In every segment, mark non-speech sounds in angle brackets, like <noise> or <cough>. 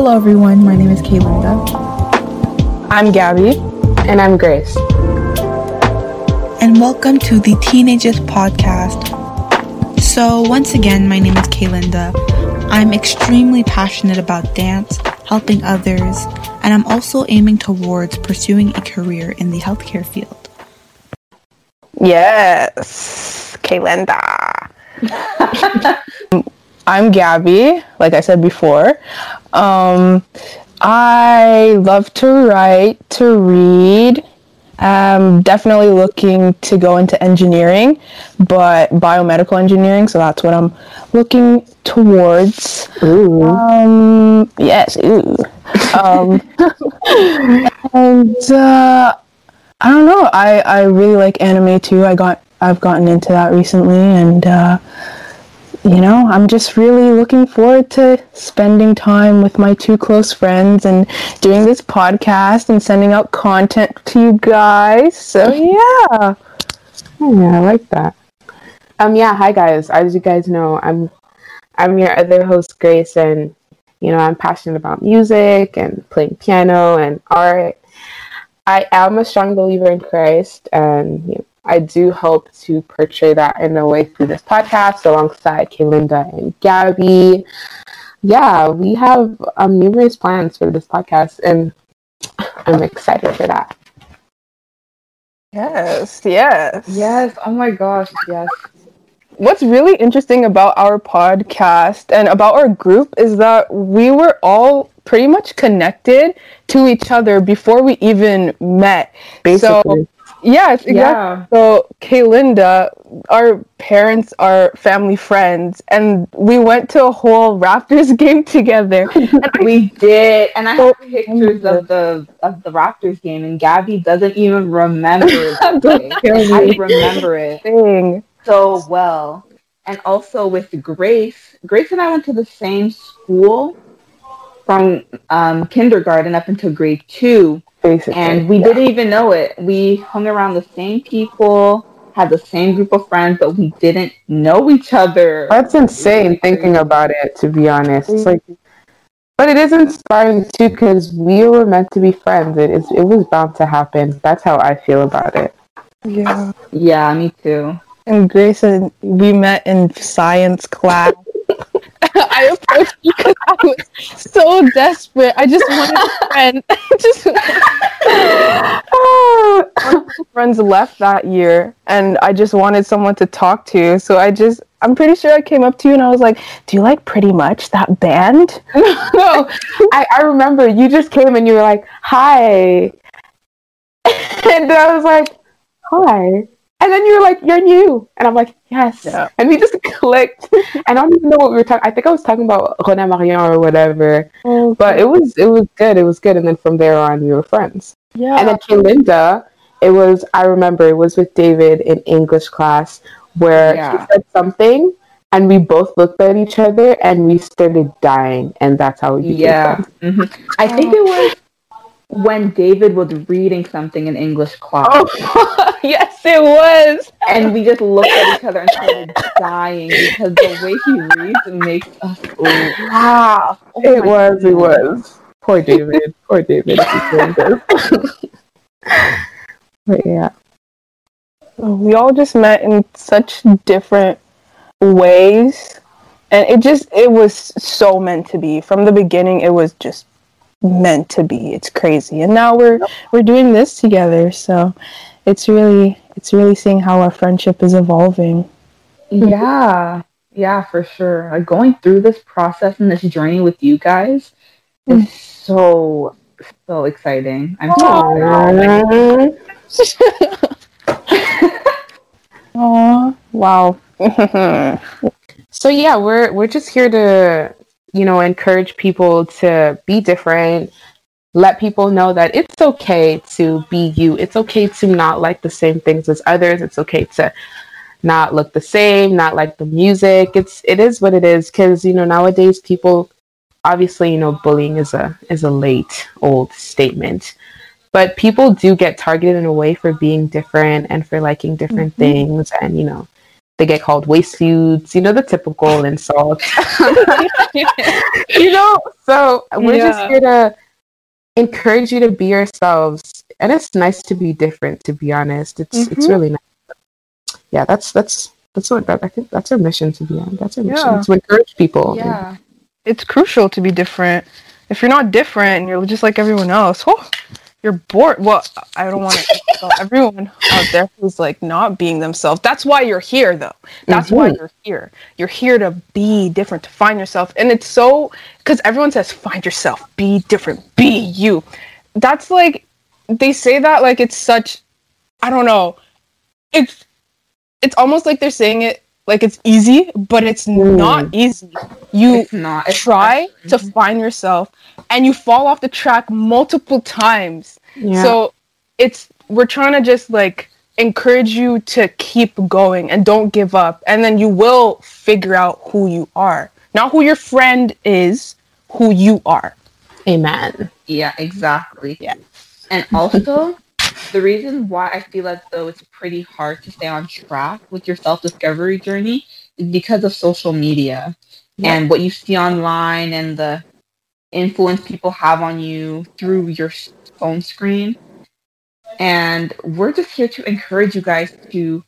Hello, everyone. My name is Kaylinda. I'm Gabby. And I'm Grace. And welcome to the Teenagers Podcast. So, once again, my name is Kaylinda. I'm extremely passionate about dance, helping others, and I'm also aiming towards pursuing a career in the healthcare field. Yes, Kaylinda. <laughs> I'm Gabby, like I said before. Um, I love to write, to read. I'm definitely looking to go into engineering, but biomedical engineering, so that's what I'm looking towards. Ooh. Um, yes, ooh. Um, <laughs> and uh, I don't know. I, I really like anime too. I got I've gotten into that recently, and uh, you know, I'm just really looking forward to spending time with my two close friends and doing this podcast and sending out content to you guys. So yeah. Yeah, I like that. Um yeah, hi guys. As you guys know, I'm I'm your other host Grace and you know, I'm passionate about music and playing piano and art. I am a strong believer in Christ and you know, I do hope to portray that in a way through this podcast alongside Kaylinda and Gabby. Yeah, we have um, numerous plans for this podcast, and I'm excited for that. Yes, yes. Yes, oh my gosh, yes. What's really interesting about our podcast and about our group is that we were all pretty much connected to each other before we even met. Basically. So, Yes, exactly. Yeah. So, Kaylinda, our parents are family friends, and we went to a whole Raptors <laughs> game together. And <laughs> I, We did, and I So have pictures of the of the Raptors game, and Gabby doesn't even remember. <laughs> I remember it thing. so well. And also with Grace, Grace and I went to the same school from um, kindergarten up until grade two, Basically. and we didn't even know it. We hung around the same people, had the same group of friends, but we didn't know each other. That's insane thinking about it, to be honest. It's like, but it is inspiring too because we were meant to be friends. It is. It was bound to happen. That's how I feel about it. Yeah. Yeah, me too. And Grace and we met in science class. <laughs> I approached you because I was so desperate. I just wanted a friend. <laughs> just my <laughs> friends left that year, and I just wanted someone to talk to. So I just, I'm pretty sure I came up to you and I was like, "Do you like Pretty Much that band?" no, I, I remember you just came and you were like, "Hi," and I was like, "Hi." And then you were like, "You're new," and I'm like, "Yes." Yeah. And we just <laughs> clicked. and I don't even know what we were talking. I think I was talking about Rona Marion or whatever. But it was it was good. It was good. And then from there on, we were friends. yeah. And then Kaylinda, it was I remember it was with David in English class where Yeah. he said something and we both looked at each other and we started dying and that's how we became Yeah. friends. hmm I think it was when David was reading something in English class, Oh, <laughs> <laughs> yes, it was. and we just looked at each other and started dying because the way he reads makes us laugh. Oh it my was, it was. Poor David. Poor David. he's doing this. but yeah. Oh, we all just met in such different ways and it just it was so meant to be from the beginning it was just meant to be it's crazy and now we're we're doing this together so it's really it's really seeing how our friendship is evolving mm-hmm. Yeah, yeah, for sure. Like going through this process and this journey with you guys is mm. so so exciting. I'm so excited. oh <laughs> wow <laughs> So yeah, we're we're just here to, you know, encourage people to be different, let people know that it's okay to be you. It's okay to not like the same things as others. It's okay to not look the same, not like the music. It's it is what it is cuz you know, nowadays people obviously, you know, bullying is a is a late old statement. But people do get targeted in a way for being different and for liking different mm-hmm. things and you know, they get called waste suits, you know, the typical insults. <laughs> <laughs> you know, so we're just Yeah. here to encourage you to be yourselves. And it's nice to be different, to be honest. It's it's Mhm. really nice. Yeah, that's that's that's what that, I think that's our mission to be on. That's our mission Yeah. to encourage people. Yeah. It's crucial to be different. If you're not different and you're just like everyone else, oh, you're bored. Well, I don't want to tell <laughs> everyone out there who's like not being themselves. That's why you're here, though. That's why Mhm. you're here. You're here to be different, to find yourself. And it's so because everyone says, find yourself, be different, be you. That's like, they say that like it's such, I don't know. It's, it's almost like they're saying it like it's easy, but it's not easy. You It's not. It's try to find yourself and you fall off the track multiple times. Yeah. So it's we're trying to just like encourage you to keep going and don't give up and then you will figure out who you are. Not who your friend is, who you are. Amen. Yeah, exactly. Yeah. And also, the reason why I feel as though it's pretty hard to stay on track with your self discovery journey is because of social media Yeah. and what you see online and the influence people have on you through your phone screen. And we're just here to encourage you guys to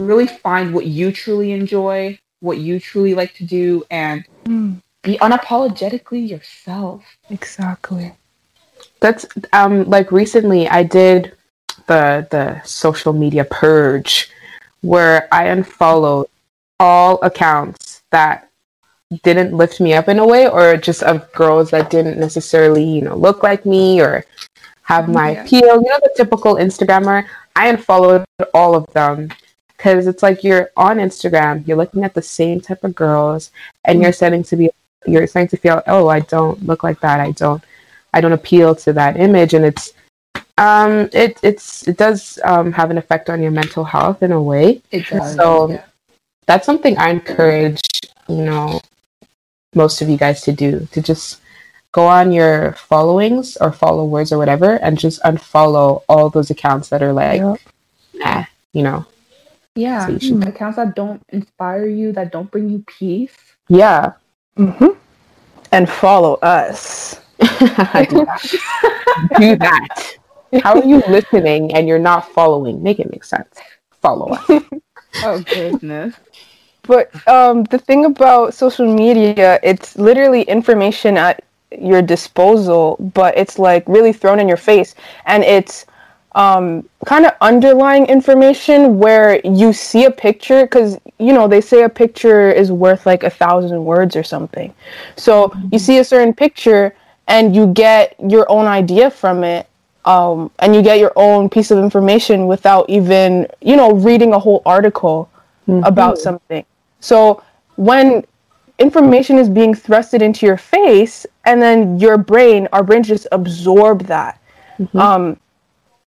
really find what you truly enjoy, what you truly like to do, and be unapologetically yourself. Exactly. That's um like recently I did the the social media purge where I unfollowed all accounts that didn't lift me up in a way or just of girls that didn't necessarily, you know, look like me or have my Yeah. appeal, you know the typical Instagrammer. I unfollowed all of them cuz it's like you're on Instagram, you're looking at the same type of girls and you're starting to be you're starting to feel, "Oh, I don't look like that. I don't I don't appeal to that image, and it's um it it's it does um have an effect on your mental health in a way. It does. So- yeah. That's something I encourage you know most of you guys to do to just go on your followings or follow words or whatever and just unfollow all those accounts that are like Yep. nah, you know Yeah, So you accounts that don't inspire you, that don't bring you peace. yeah hmm And follow us. <laughs> do that. <laughs> do <laughs> that. How are you listening and you're not following? Make it make sense. Follow us. <laughs> <laughs> Oh goodness. But um, the thing about social media, it's literally information at your disposal, but it's like really thrown in your face, and it's um, kind of underlying information where you see a picture because you know they say a picture is worth like a thousand words or something. So you see a certain picture and you get your own idea from it um, and you get your own piece of information without even you know reading a whole article about something. So when information is being thrusted into your face and then your brain our brains just absorb that. Um,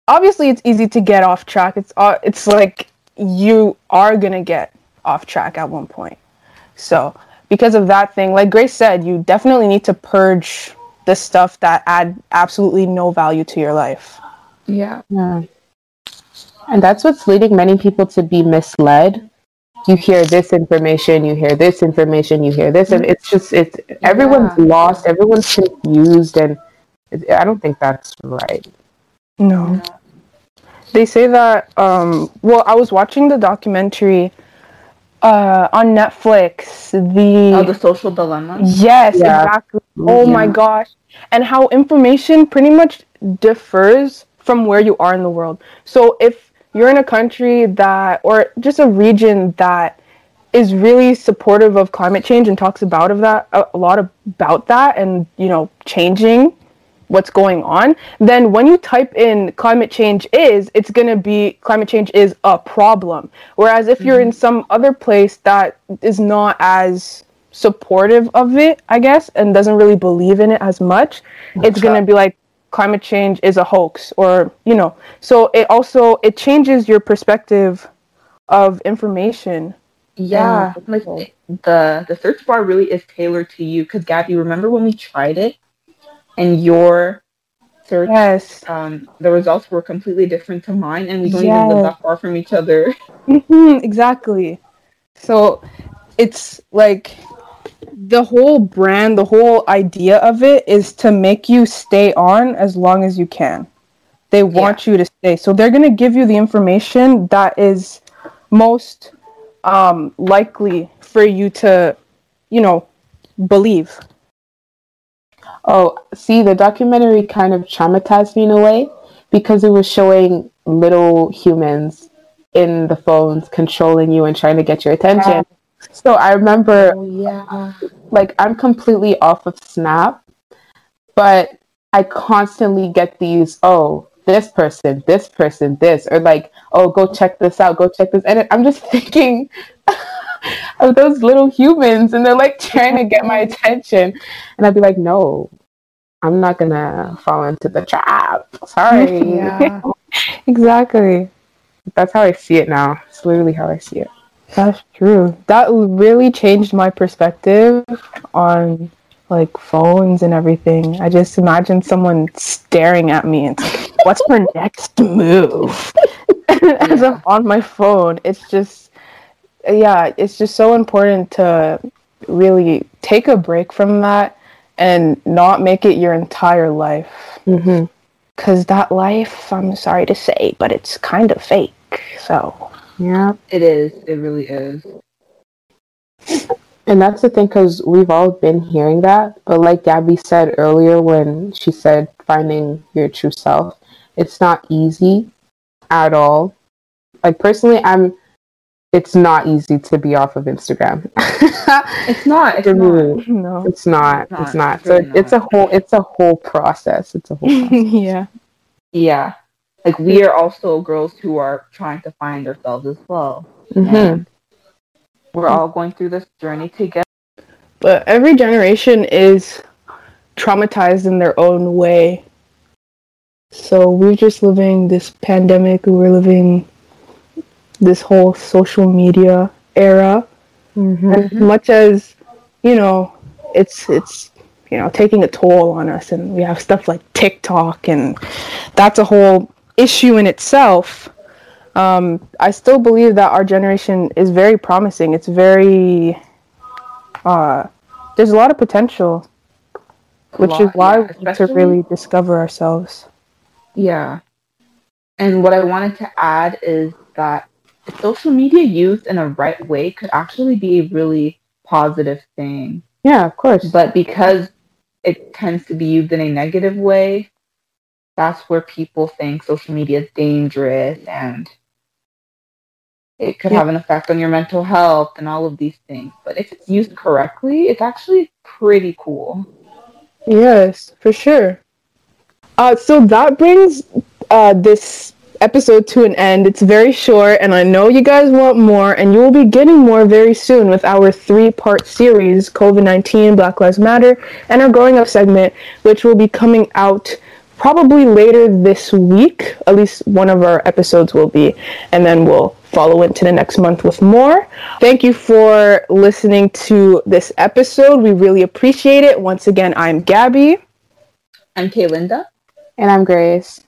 obviously it's easy to get off track. It's uh, it's like you are gonna get off track at one point. So because of that thing like grace said you definitely need to purge the stuff that add absolutely no value to your life Yeah. Yeah. And that's what's leading many people to be misled. You hear this information, you hear this information, you hear this, and it's just it's everyone's Yeah. lost, everyone's confused, and I don't think that's right. no they say that um well i was watching the documentary uh on netflix the Oh, the social dilemma. Yes, Yeah. exactly. Oh my gosh. And how information pretty much differs from where you are in the world. So if you're in a country that or just a region that is really supportive of climate change and talks about of that a, a lot about that and you know changing what's going on, then when you type in climate change is, it's going to be climate change is a problem. Whereas if you're in mm-hmm. some other place that is not as supportive of it, I guess, and doesn't really believe in it as much, it's going to be like climate change is a hoax or, you know. So it also it changes your perspective of information. Yeah, Yeah. like the the search bar really is tailored to you. Because Gabby, remember when we tried it, and your search, Yes. um, the results were completely different to mine, and we don't even live that far from each other. <laughs> hmm exactly. So it's like the whole brand, the whole idea of it is to make you stay on as long as you can. They want you to stay. So they're going to give you the information that is most um, likely for you to, you know, believe. Oh, see, the documentary kind of traumatized me in a way because it was showing little humans in the phones controlling you and trying to get your attention. So I remember, oh, yeah. like, I'm completely off of Snap, but I constantly get these, oh, this person, this person, this, or like, oh, go check this out, go check this. And I'm just <laughs> thinking of those little humans, and they're like trying to get my attention. And I'd be like, no, I'm not gonna fall into the trap. Sorry. Yeah. <laughs> exactly. That's how I see it now. It's literally how I see it. That's true. That really changed my perspective on like phones and everything. I just imagine someone staring at me and it's like, what's her <laughs> next move? <laughs> As I'm on my phone, it's just yeah, it's just so important to really take a break from that and not make it your entire life. Mm-hmm. Cause that life, I'm sorry to say, but it's kind of fake. So Yeah. It is. It really is. And that's the thing, because we've all been hearing that. But like Gabby said earlier, when she said finding your true self, it's not easy at all. Like personally, I'm. It's not easy to be off of Instagram. <laughs> It's not. It's not. <laughs> no. it's not. It's It's not. not. It's So really it's a whole. It's a whole process. It's a whole. <laughs> Process. yeah. Yeah. Like we are also girls who are trying to find ourselves as well. Mhm. And we're all going through this journey together. But every generation is traumatized in their own way. So we're just living this pandemic, we're living this whole social media era. Mhm. As much as, you know, it's it's you know, taking a toll on us and we have stuff like TikTok and that's a whole issue in itself. Um, I still believe that our generation is very promising. It's very uh, there's a lot of potential, which is why yeah, we need to really discover ourselves. Yeah. And what I wanted to add is that social media used in a right way could actually be a really positive thing. Yeah, of course. But because it tends to be used in a negative way, that's where people think social media is dangerous and it could Yeah. have an effect on your mental health and all of these things. But if it's used correctly, it's actually pretty cool. Yes, for sure. Uh, so that brings uh, this episode to an end. It's very short, and I know you guys want more, and you will be getting more very soon with our three part series COVID 19, Black Lives Matter, and our Growing Up segment, which will be coming out probably later this week. At least one of our episodes will be, and then we'll follow into the next month with more. Thank you for listening to this episode. We really appreciate it. Once again, I'm Gabby. I'm Kaylinda. and I'm Grace.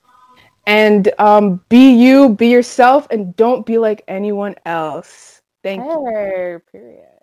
And um, be you, be yourself, and don't be like anyone else. Thank you. Period.